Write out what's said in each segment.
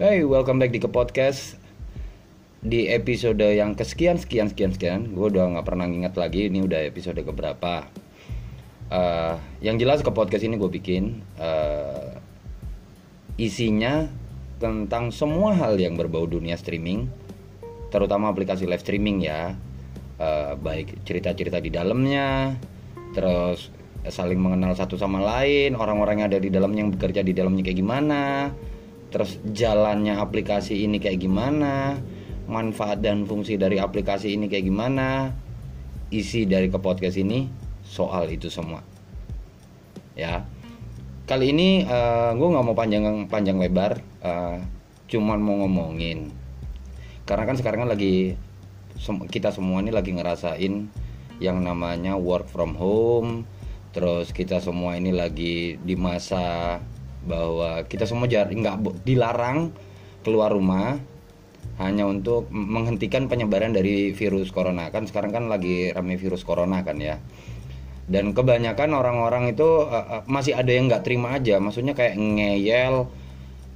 Hey, welcome back di ke podcast di episode yang kesekian sekian sekian sekian. Gue udah nggak pernah nginget lagi ini udah episode keberapa. Uh, yang jelas ke podcast ini gue bikin uh, isinya tentang semua hal yang berbau dunia streaming, terutama aplikasi live streaming ya. Uh, baik cerita-cerita di dalamnya, terus saling mengenal satu sama lain, orang-orang yang ada di dalamnya yang bekerja di dalamnya kayak gimana, terus jalannya aplikasi ini kayak gimana? Manfaat dan fungsi dari aplikasi ini kayak gimana? Isi dari ke podcast ini soal itu semua. Ya. Kali ini uh, eh, gue nggak mau panjang panjang lebar uh, cuman mau ngomongin. Karena kan sekarang kan lagi kita semua ini lagi ngerasain yang namanya work from home terus kita semua ini lagi di masa bahwa kita semua nggak dilarang keluar rumah hanya untuk menghentikan penyebaran dari virus corona. Kan sekarang kan lagi ramai virus corona kan ya. Dan kebanyakan orang-orang itu uh, uh, masih ada yang nggak terima aja. Maksudnya kayak ngeyel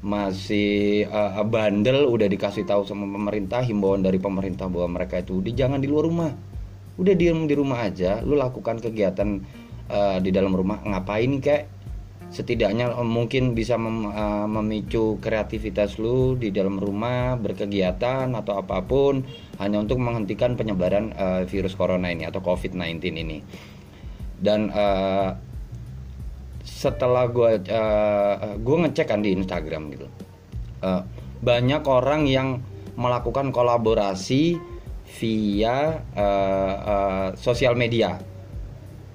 masih uh, bandel udah dikasih tahu sama pemerintah himbauan dari pemerintah bahwa mereka itu di jangan di luar rumah. Udah diem di rumah aja lu lakukan kegiatan uh, di dalam rumah ngapain kayak setidaknya mungkin bisa mem, uh, memicu kreativitas lu di dalam rumah berkegiatan atau apa pun hanya untuk menghentikan penyebaran uh, virus corona ini atau covid-19 ini. Dan uh, setelah gue uh, gue ngecek kan di Instagram gitu. Uh, banyak orang yang melakukan kolaborasi via uh, uh, sosial media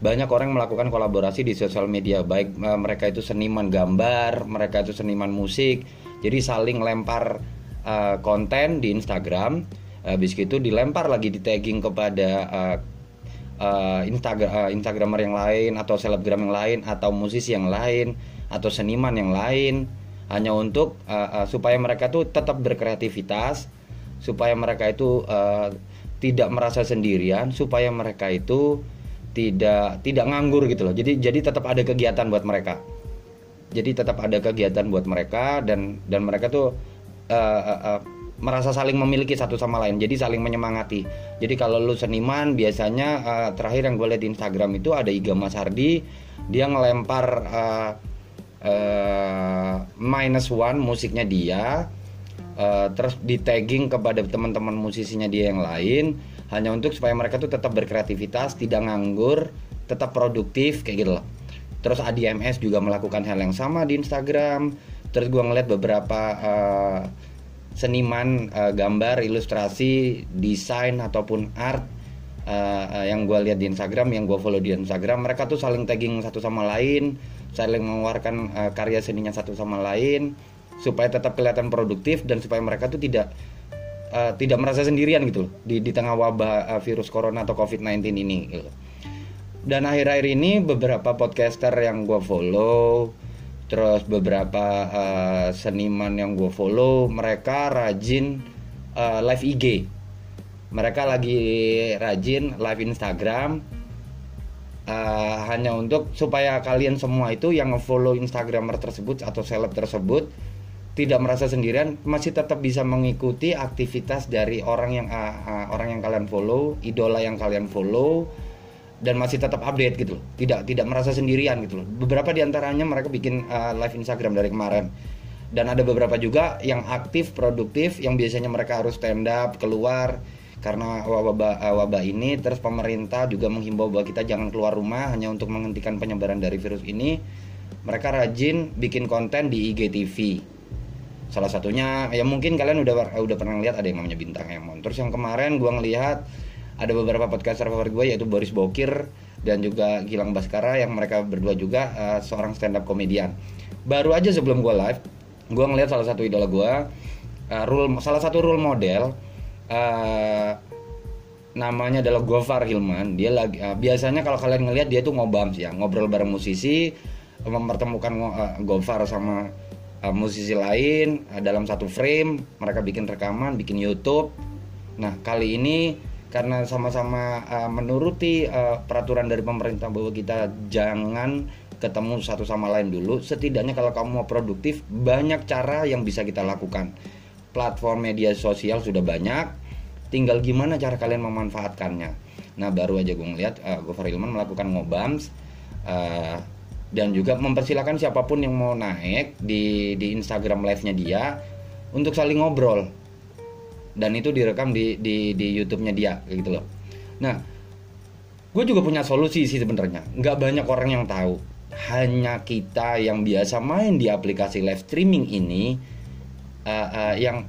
banyak orang melakukan kolaborasi di sosial media baik uh, mereka itu seniman gambar mereka itu seniman musik. Jadi saling lempar uh, konten di Instagram habis itu dilempar lagi di tagging kepada uh, uh, Instagram uh, Instagramer yang lain atau selebgram yang lain atau musisi yang lain atau seniman yang lain. Hanya untuk uh, uh, supaya mereka tuh tetap berkreativitas supaya mereka itu uh, tidak merasa sendirian supaya mereka itu tidak tidak nganggur gitu loh. Jadi jadi tetap ada kegiatan buat mereka. Jadi tetap ada kegiatan buat mereka dan dan mereka tuh uh, uh, uh, merasa saling memiliki satu sama lain. Jadi saling menyemangati. Jadi kalau lu seniman biasanya uh, terakhir yang gue lihat di Instagram itu ada Iga Mas Hardi dia ngelempar uh, uh, minus one musiknya dia uh, terus di tagging kepada teman-teman musisinya dia yang lain hanya untuk supaya mereka tuh tetap berkreativitas tidak nganggur tetap produktif kayak gitu loh. Terus ADMS juga melakukan hal yang sama di Instagram. Terus gue ngeliat beberapa uh, seniman uh, gambar ilustrasi desain ataupun art uh, uh, yang gue lihat di Instagram yang gue follow di Instagram mereka tuh saling tagging satu sama lain saling mengeluarkan uh, karya seninya satu sama lain supaya tetap kelihatan produktif dan supaya mereka tuh tidak uh, tidak merasa sendirian gitu di di tengah wabah uh, virus corona atau covid-19 ini gitu. dan akhir-akhir ini beberapa podcaster yang gue follow terus beberapa uh, seniman yang gue follow mereka rajin uh, live IG mereka lagi rajin live Instagram uh, hanya untuk supaya kalian semua itu yang follow Instagramer tersebut atau seleb tersebut tidak merasa sendirian masih tetap bisa mengikuti aktivitas dari orang yang uh, uh, orang yang kalian follow idola yang kalian follow dan masih tetap update gitu loh. Tidak tidak merasa sendirian gitu loh. Beberapa di antaranya mereka bikin uh, live Instagram dari kemarin. Dan ada beberapa juga yang aktif produktif yang biasanya mereka harus stand up keluar karena wabah wabah ini. Terus pemerintah juga menghimbau bahwa kita jangan keluar rumah hanya untuk menghentikan penyebaran dari virus ini. Mereka rajin bikin konten di IGTV salah satunya ya mungkin kalian udah udah pernah lihat ada yang namanya bintang Emon. Terus yang kemarin gue ngelihat ada beberapa podcaster favorit gue yaitu Boris Bokir dan juga Gilang Baskara yang mereka berdua juga uh, seorang stand up komedian baru aja sebelum gue live gue ngelihat salah satu idola gue uh, rule salah satu role model uh, namanya adalah Gofar Hilman. Dia lagi uh, biasanya kalau kalian ngelihat dia tuh ngobam sih ya ngobrol bareng musisi mempertemukan uh, Gofar sama uh, musisi lain uh, dalam satu frame mereka bikin rekaman bikin YouTube. Nah kali ini karena sama-sama uh, menuruti uh, peraturan dari pemerintah bahwa kita jangan ketemu satu sama lain dulu setidaknya kalau kamu mau produktif banyak cara yang bisa kita lakukan. Platform media sosial sudah banyak tinggal gimana cara kalian memanfaatkannya. Nah baru aja gue ngeliat uh, Gofar Ilman melakukan ngobams uh, dan juga mempersilahkan siapa pun yang mau naik di di Instagram live-nya dia untuk saling ngobrol dan itu direkam di di di YouTube-nya dia kayak gitu loh. Nah, gue juga punya solusi sih sebenarnya. Nggak banyak orang yang tahu. Hanya kita yang biasa main di aplikasi live streaming ini uh, uh, yang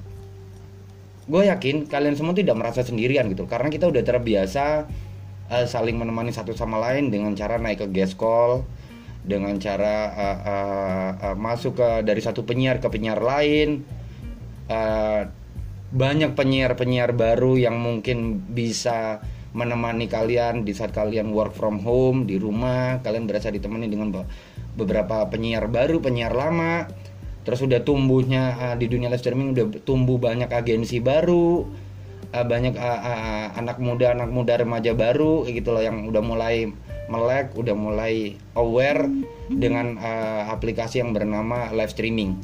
gue yakin kalian semua tidak merasa sendirian gitu karena kita udah terbiasa uh, saling menemani satu sama lain dengan cara naik ke guest call dengan cara uh, uh, uh, masuk ke dari satu penyiar ke penyiar lain uh, banyak penyiar-penyiar baru yang mungkin bisa menemani kalian di saat kalian work from home di rumah kalian berasa ditemani dengan beberapa penyiar baru penyiar lama terus udah tumbuhnya uh, di dunia live streaming udah tumbuh banyak agensi baru uh, banyak uh, uh, anak muda anak muda remaja baru gitu loh yang udah mulai melek udah mulai aware dengan uh, aplikasi yang bernama live streaming.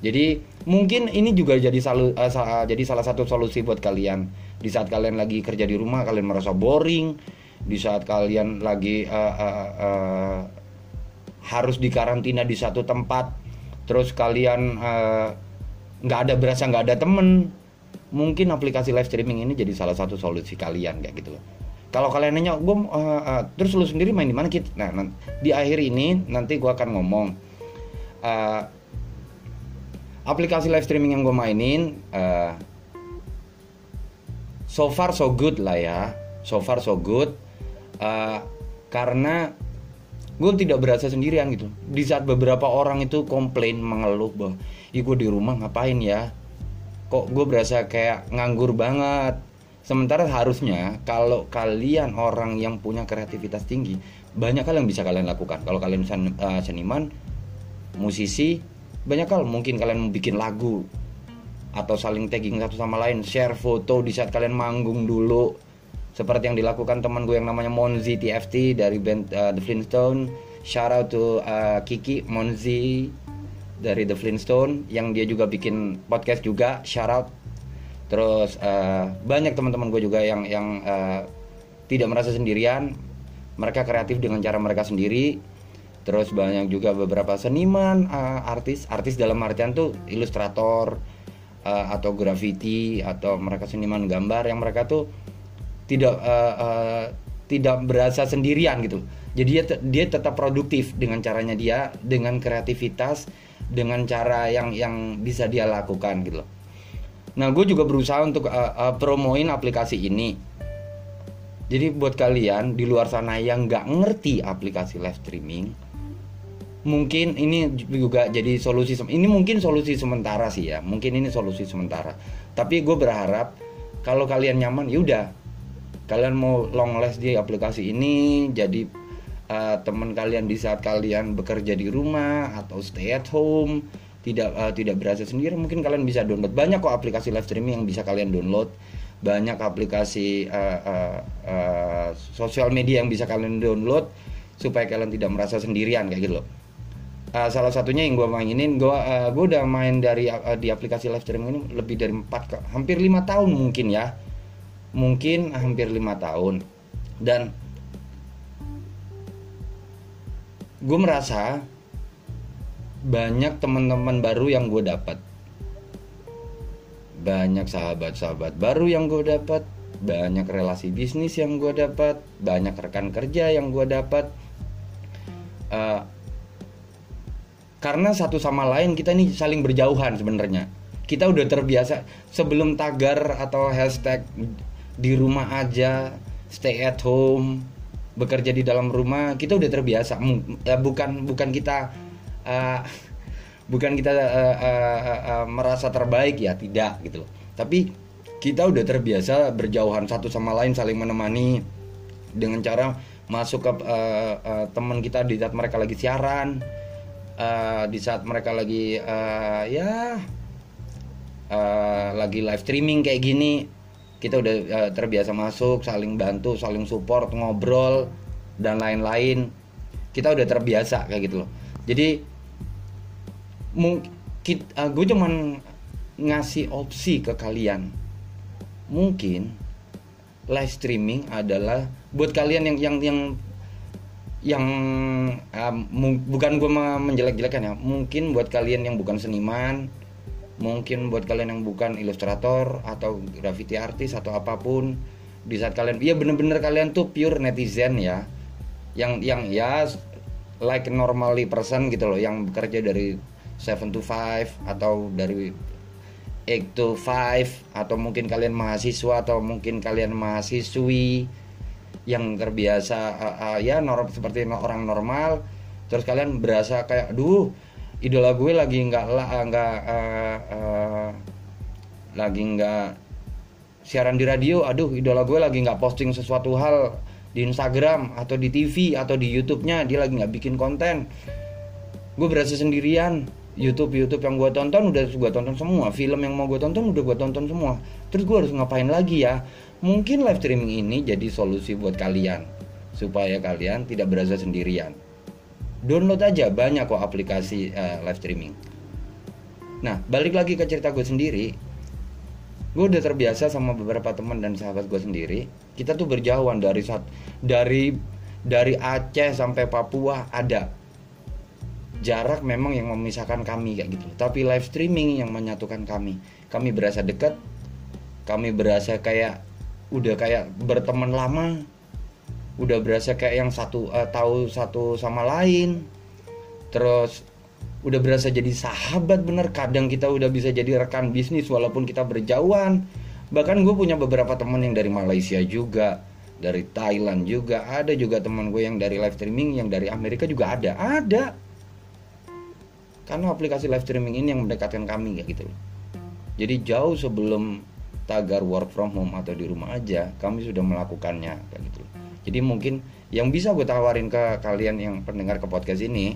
Jadi mungkin ini juga jadi salu, uh, sa jadi salah satu solusi buat kalian. Di saat kalian lagi kerja di rumah kalian merasa boring di saat kalian lagi uh, uh, uh, harus dikarantina di satu tempat terus kalian nggak uh, ada berasa nggak ada temen mungkin aplikasi live streaming ini jadi salah satu solusi kalian kayak gitu. loh kalau kalian nanya gue uh, uh, terus lu sendiri main di mana kit? Nah, nah di akhir ini nanti gue akan ngomong uh, aplikasi live streaming yang gue mainin uh, so far so good lah ya. So far so good. Uh, karena gue tidak berasa sendirian gitu. Di saat beberapa orang itu komplain mengeluh bahwa ih gue di rumah ngapain ya? Kok gue berasa kayak nganggur banget Sementara harusnya kalau kalian orang yang punya kreativitas tinggi, banyak hal yang bisa kalian lakukan. Kalau kalian sen, uh, seniman, musisi, banyak hal mungkin kalian mau bikin lagu atau saling tagging satu sama lain, share foto di saat kalian manggung dulu. Seperti yang dilakukan teman gue yang namanya Monzi TFT dari band uh, The Flintstone. Shout out to uh, Kiki Monzi dari The Flintstone yang dia juga bikin podcast juga. Shout out terus uh, banyak teman-teman gue juga yang yang uh, tidak merasa sendirian. Mereka kreatif dengan cara mereka sendiri. Terus banyak juga beberapa seniman uh, artis. Artis dalam artian tuh ilustrator uh, atau graffiti atau mereka seniman gambar yang mereka tuh tidak uh, uh, tidak berasa sendirian gitu. Jadi dia dia tetap produktif dengan caranya dia dengan kreativitas dengan cara yang yang bisa dia lakukan gitu loh Nah, gue juga berusaha untuk uh, uh, promoin aplikasi ini. Jadi buat kalian di luar sana yang nggak ngerti aplikasi live streaming, mungkin ini juga jadi solusi. Ini mungkin solusi sementara sih ya. Mungkin ini solusi sementara. Tapi gue berharap kalau kalian nyaman, yaudah. Kalian mau long last di aplikasi ini, jadi uh, teman kalian di saat kalian bekerja di rumah atau stay at home tidak uh, tidak berasa sendiri mungkin kalian bisa download. Banyak kok aplikasi live streaming yang bisa kalian download. Banyak aplikasi uh, uh, uh, sosial media yang bisa kalian download supaya kalian tidak merasa sendirian kayak gitu loh. Uh, salah satunya yang gue mainin gue uh, gue udah main dari uh, di aplikasi live streaming ini lebih dari 4 hampir lima tahun mungkin ya. Mungkin hampir lima tahun. Dan gue merasa banyak teman-teman baru yang gue dapat. Banyak sahabat-sahabat baru yang gue dapat banyak relasi bisnis yang gue dapat banyak rekan kerja yang gue dapat. Uh, karena satu sama lain kita nih saling berjauhan sebenarnya. Kita udah terbiasa sebelum tagar atau hashtag di rumah aja stay at home bekerja di dalam rumah kita udah terbiasa. Ya bukan bukan kita uh, bukan kita uh, uh, uh, merasa terbaik ya tidak gitu loh. Tapi kita udah terbiasa berjauhan satu sama lain saling menemani dengan cara masuk ke uh, uh, teman kita di saat mereka lagi siaran uh, di saat mereka lagi uh, ya uh, lagi live streaming kayak gini kita udah uh, terbiasa masuk saling bantu saling support ngobrol dan lain-lain. Kita udah terbiasa kayak gitu loh. Jadi mungkin uh, gue cuman ngasih opsi ke kalian. Mungkin live streaming adalah buat kalian yang yang yang yang uh, bukan gue menjelek-jelekan ya. Mungkin buat kalian yang bukan seniman mungkin buat kalian yang bukan ilustrator atau graffiti artis atau apa pun di saat kalian iya bener-bener kalian tuh pure netizen ya. Yang yang ya like normally person gitu loh yang bekerja dari 7 to 5 atau dari 8 to 5 atau mungkin kalian mahasiswa atau mungkin kalian mahasiswi yang terbiasa uh, uh, ya norm seperti orang normal. Terus kalian berasa kayak duh idola gue lagi nggak nggak uh, uh, lagi nggak siaran di radio. Aduh idola gue lagi nggak posting sesuatu hal di Instagram atau di TV atau di YouTube-nya. Dia lagi nggak bikin konten. Gue berasa sendirian YouTube YouTube yang gue tonton udah gue tonton semua. Film yang mau gue tonton udah gue tonton semua. Terus gue harus ngapain lagi ya? Mungkin live streaming ini jadi solusi buat kalian. Supaya kalian tidak berasa sendirian. Download aja banyak kok aplikasi uh, live streaming. Nah balik lagi ke cerita gue sendiri. Gue udah terbiasa sama beberapa teman dan sahabat gue sendiri. Kita tuh berjauhan dari saat dari dari Aceh sampai Papua ada jarak memang yang memisahkan kami kayak gitu. Tapi live streaming yang menyatukan kami. Kami berasa dekat kami berasa kayak udah kayak berteman lama udah berasa kayak yang satu uh, tahu satu sama lain. Terus udah berasa jadi sahabat bener. Kadang kita udah bisa jadi rekan bisnis walaupun kita berjauhan. Bahkan gue punya beberapa teman yang dari Malaysia juga dari Thailand juga ada juga teman gue yang dari live streaming yang dari Amerika juga ada. Ada karena aplikasi live streaming ini yang mendekatkan kami ya gitu loh. Jadi jauh sebelum tagar work from home atau di rumah aja kami sudah melakukannya kayak gitu loh. Jadi mungkin yang bisa gue tawarin ke kalian yang pendengar ke podcast ini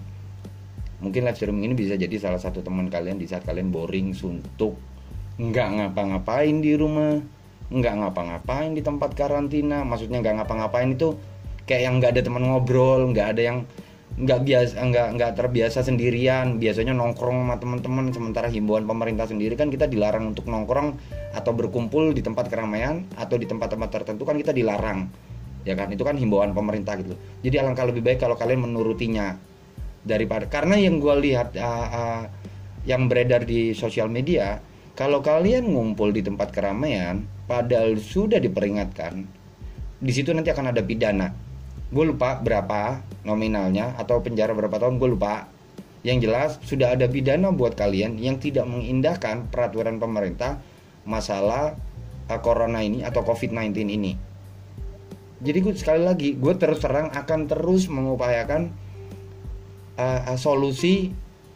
mungkin live streaming ini bisa jadi salah satu teman kalian di saat kalian boring suntuk nggak ngapa-ngapain di rumah nggak ngapa-ngapain di tempat karantina. Maksudnya nggak ngapa-ngapain itu kayak yang nggak ada teman ngobrol nggak ada yang nggak biasa nggak nggak terbiasa sendirian. Biasanya nongkrong sama teman-teman sementara himbauan pemerintah sendiri kan kita dilarang untuk nongkrong atau berkumpul di tempat keramaian atau di tempat-tempat tertentu kan kita dilarang. Ya kan? Itu kan himbauan pemerintah gitu. Jadi alangkah lebih baik kalau kalian menurutinya. Daripada karena yang gue lihat uh, uh, yang beredar di sosial media kalau kalian ngumpul di tempat keramaian padahal sudah diperingatkan di situ nanti akan ada pidana gue lupa berapa nominalnya atau penjara berapa tahun gue lupa. Yang jelas sudah ada pidana buat kalian yang tidak mengindahkan peraturan pemerintah masalah uh, corona ini atau covid-19 ini. Jadi gue sekali lagi gue terus terang akan terus mengupayakan uh, uh, solusi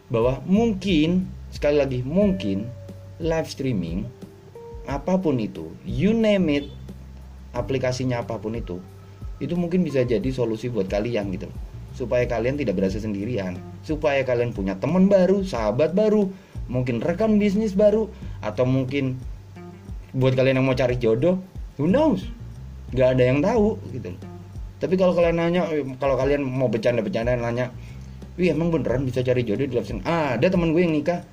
bahwa mungkin sekali lagi mungkin live streaming apa pun itu you name it aplikasinya apa pun itu itu mungkin bisa jadi solusi buat kalian gitu. Supaya kalian tidak berasa sendirian. Supaya kalian punya teman baru sahabat baru mungkin rekan bisnis baru atau mungkin buat kalian yang mau cari jodoh who knows? Nggak ada yang tahu gitu. Tapi kalau kalian nanya kalau kalian mau bercanda-bercanda nanya wih emang beneran bisa cari jodoh di live streaming ada teman gue yang nikah.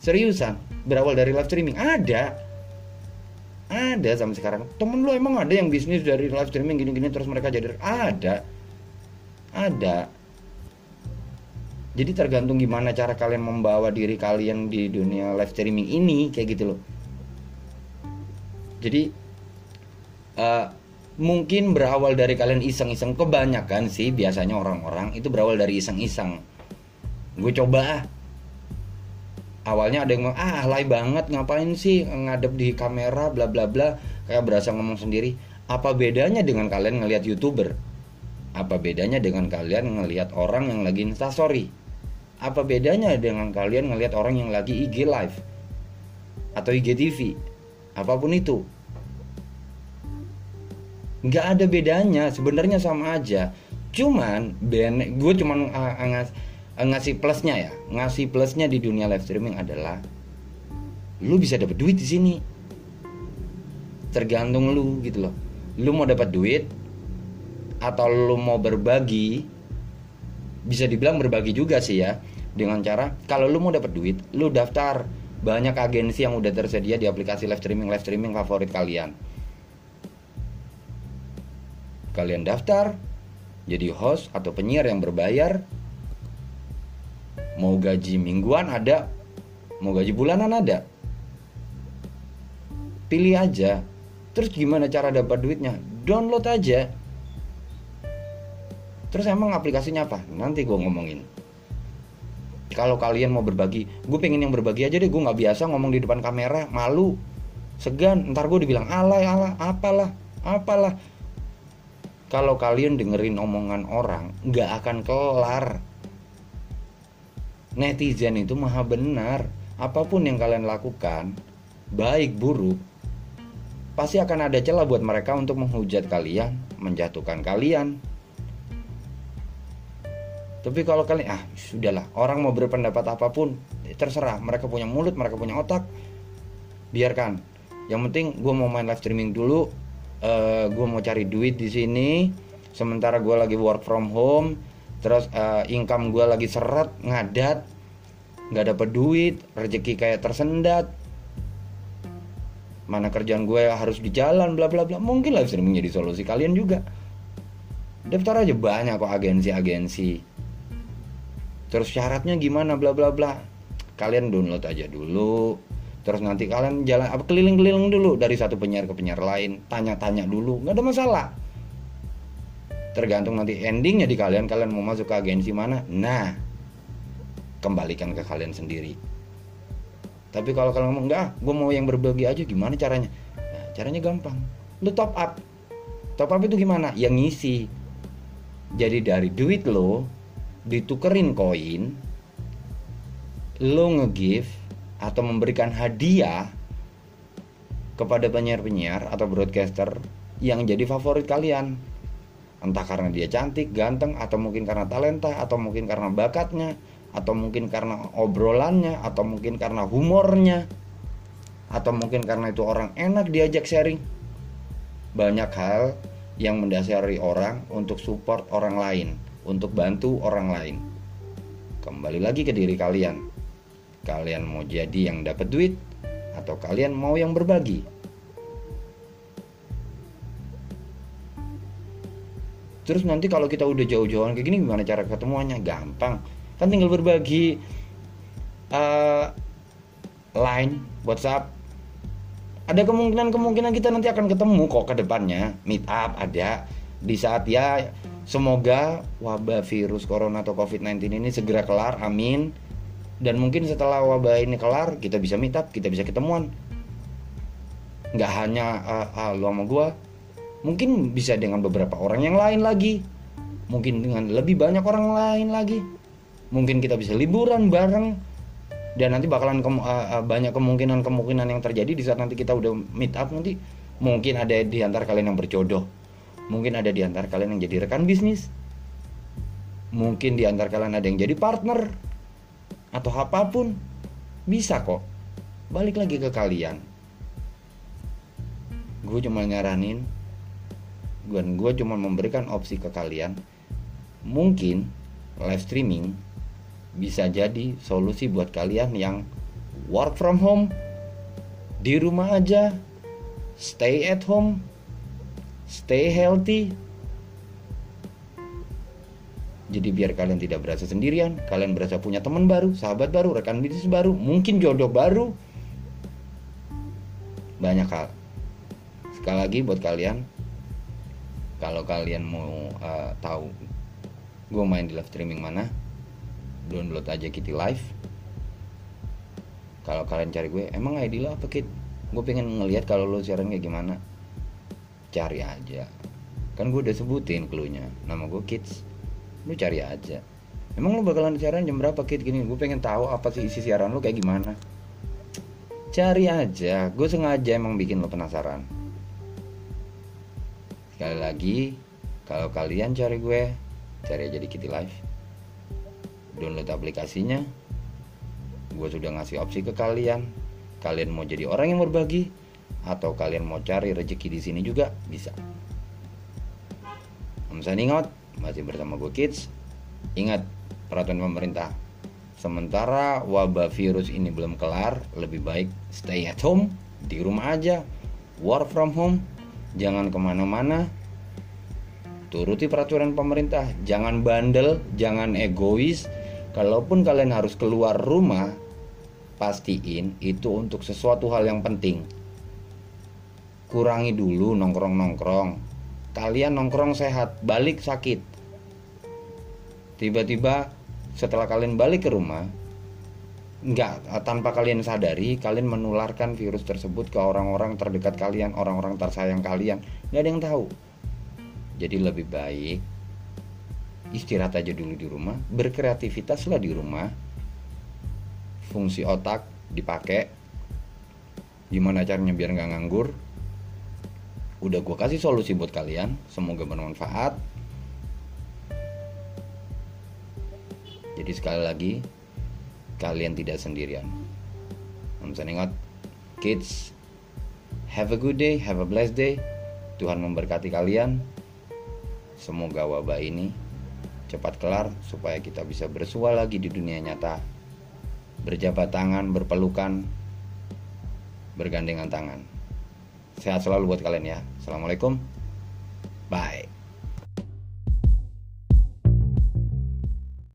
Seriusan berawal dari live streaming. Ada ada sampai sekarang. Temen lu emang ada yang bisnis dari live streaming gini-gini terus mereka jadi ada. Ada. Jadi tergantung gimana cara kalian membawa diri kalian di dunia live streaming ini kayak gitu loh. Jadi uh, mungkin berawal dari kalian iseng-iseng kebanyakan sih biasanya orang-orang itu berawal dari iseng-iseng. Gue coba ah awalnya ada yang ngomong ah alay banget ngapain sih ngadep di kamera bla bla bla. Kayak berasa ngomong sendiri. Apa bedanya dengan kalian ngelihat youtuber? Apa bedanya dengan kalian ngelihat orang yang lagi instastory? Apa bedanya dengan kalian ngelihat orang yang lagi IG live atau IGTV apa pun itu. Nggak ada bedanya sebenarnya sama aja. Cuman ben gue cuman uh, ngasih plusnya ya. Ngasih plusnya di dunia live streaming adalah lu bisa dapat duit di sini. Tergantung lu gitu loh. Lu mau dapat duit atau lu mau berbagi bisa dibilang berbagi juga sih ya dengan cara kalau lu mau dapat duit lu daftar. Banyak agensi yang udah tersedia di aplikasi live streaming live streaming favorit kalian. Kalian daftar jadi host atau penyiar yang berbayar mau gaji mingguan ada mau gaji bulanan ada. Pilih aja. Terus gimana cara dapat duitnya? Download aja. Terus emang aplikasinya apa? Nanti gue ngomongin. Kalau kalian mau berbagi gue pengen yang berbagi aja deh. Gue nggak biasa ngomong di depan kamera malu segan. Ntar gue dibilang alay ala apalah apalah. Kalau kalian dengerin omongan orang nggak akan kelar netizen itu maha benar. Apa pun yang kalian lakukan baik buruk pasti akan ada celah buat mereka untuk menghujat kalian menjatuhkan kalian. Tapi kalau kalian ah sudahlah orang mau berpendapat apa pun terserah mereka punya mulut mereka punya otak biarkan. Yang penting gue mau main live streaming dulu uh, eh, gue mau cari duit di sini sementara gue lagi work from home terus uh, income gue lagi seret ngadat nggak dapet duit rezeki kayak tersendat. Mana kerjaan gue harus di jalan bla bla bla. Mungkin live streaming jadi solusi kalian juga. Daftar aja banyak kok agensi-agensi. Terus syaratnya gimana bla bla bla. Kalian download aja dulu. Terus nanti kalian jalan apa keliling-keliling dulu dari satu penyiar ke penyiar lain. Tanya-tanya dulu nggak ada masalah tergantung nanti endingnya di kalian. Kalian mau masuk ke agensi mana? Nah kembalikan ke kalian sendiri. Tapi kalau kalian ngomong enggak gue mau yang berbagi aja. Gimana caranya? Nah, caranya gampang. Lu top up. Top up itu gimana? Yang ngisi. Jadi dari duit lo ditukerin koin lo nge-give atau memberikan hadiah kepada penyiar-penyiar atau broadcaster yang jadi favorit kalian entah karena dia cantik, ganteng, atau mungkin karena talenta, atau mungkin karena bakatnya, atau mungkin karena obrolannya, atau mungkin karena humornya, atau mungkin karena itu orang enak diajak sharing. Banyak hal yang mendasari orang untuk support orang lain untuk bantu orang lain. Kembali lagi ke diri kalian. Kalian mau jadi yang dapat duit atau kalian mau yang berbagi? Terus nanti kalau kita udah jauh-jauhan kayak gini gimana cara ketemuannya? Gampang. Kan tinggal berbagi uh, line, WhatsApp. Ada kemungkinan-kemungkinan kita nanti akan ketemu kok ke depannya. Meet up ada di saat ya Semoga wabah virus corona atau COVID-19 ini segera kelar, amin. Dan mungkin setelah wabah ini kelar, kita bisa meet up, kita bisa ketemuan. Nggak hanya uh, uh, lo sama gue, mungkin bisa dengan beberapa orang yang lain lagi. Mungkin dengan lebih banyak orang lain lagi. Mungkin kita bisa liburan bareng. Dan nanti bakalan uh, banyak kemungkinan-kemungkinan yang terjadi di saat nanti kita udah meet up nanti. Mungkin ada di antara kalian yang berjodoh Mungkin ada di antara kalian yang jadi rekan bisnis. Mungkin di antara kalian ada yang jadi partner. Atau apa pun. Bisa kok. Balik lagi ke kalian. Gue cuma nyaranin. Dan gue cuma memberikan opsi ke kalian. Mungkin live streaming bisa jadi solusi buat kalian yang work from home di rumah aja stay at home stay healthy jadi biar kalian tidak berasa sendirian kalian berasa punya teman baru sahabat baru rekan bisnis baru mungkin jodoh baru banyak hal sekali lagi buat kalian kalau kalian mau uh, tahu gue main di live streaming mana download aja Kitty Live. Kalau kalian cari gue emang ID lo apa Kit? Gue pengen ngelihat kalau lo siaran kayak gimana. Cari aja. Kan gue udah sebutin cluenya. Nama gue kids lu cari aja. Emang lu bakalan siaran jam berapa kid gini gue pengen tahu apa sih isi siaran lu kayak gimana. Cari aja. Gue sengaja emang bikin lo penasaran sekali lagi kalau kalian cari gue cari aja di Kitty Live download aplikasinya gue sudah ngasih opsi ke kalian kalian mau jadi orang yang berbagi atau kalian mau cari rezeki di sini juga bisa. I'm signing out, masih bersama gue Kids. ingat peraturan pemerintah sementara wabah virus ini belum kelar lebih baik stay at home di rumah aja work from home jangan ke mana-mana. Turuti peraturan pemerintah. Jangan bandel jangan egois. Kalaupun kalian harus keluar rumah pastiin itu untuk sesuatu hal yang penting. Kurangi dulu nongkrong-nongkrong. Kalian nongkrong sehat balik sakit. Tiba-tiba setelah kalian balik ke rumah nggak tanpa kalian sadari kalian menularkan virus tersebut ke orang-orang terdekat kalian orang-orang tersayang kalian. Nggak ada yang tahu. Jadi lebih baik istirahat aja dulu di rumah berkreativitaslah di rumah. Fungsi otak dipakai. Gimana caranya biar nggak nganggur? Udah gue kasih solusi buat kalian semoga bermanfaat. Jadi sekali lagi kalian tidak sendirian. Signing out kids have a good day have a blessed day. Tuhan memberkati kalian. Semoga wabah ini cepat kelar supaya kita bisa bersua lagi di dunia nyata. Berjabat tangan berpelukan bergandengan tangan. Sehat selalu buat kalian ya. Assalamualaikum. Bye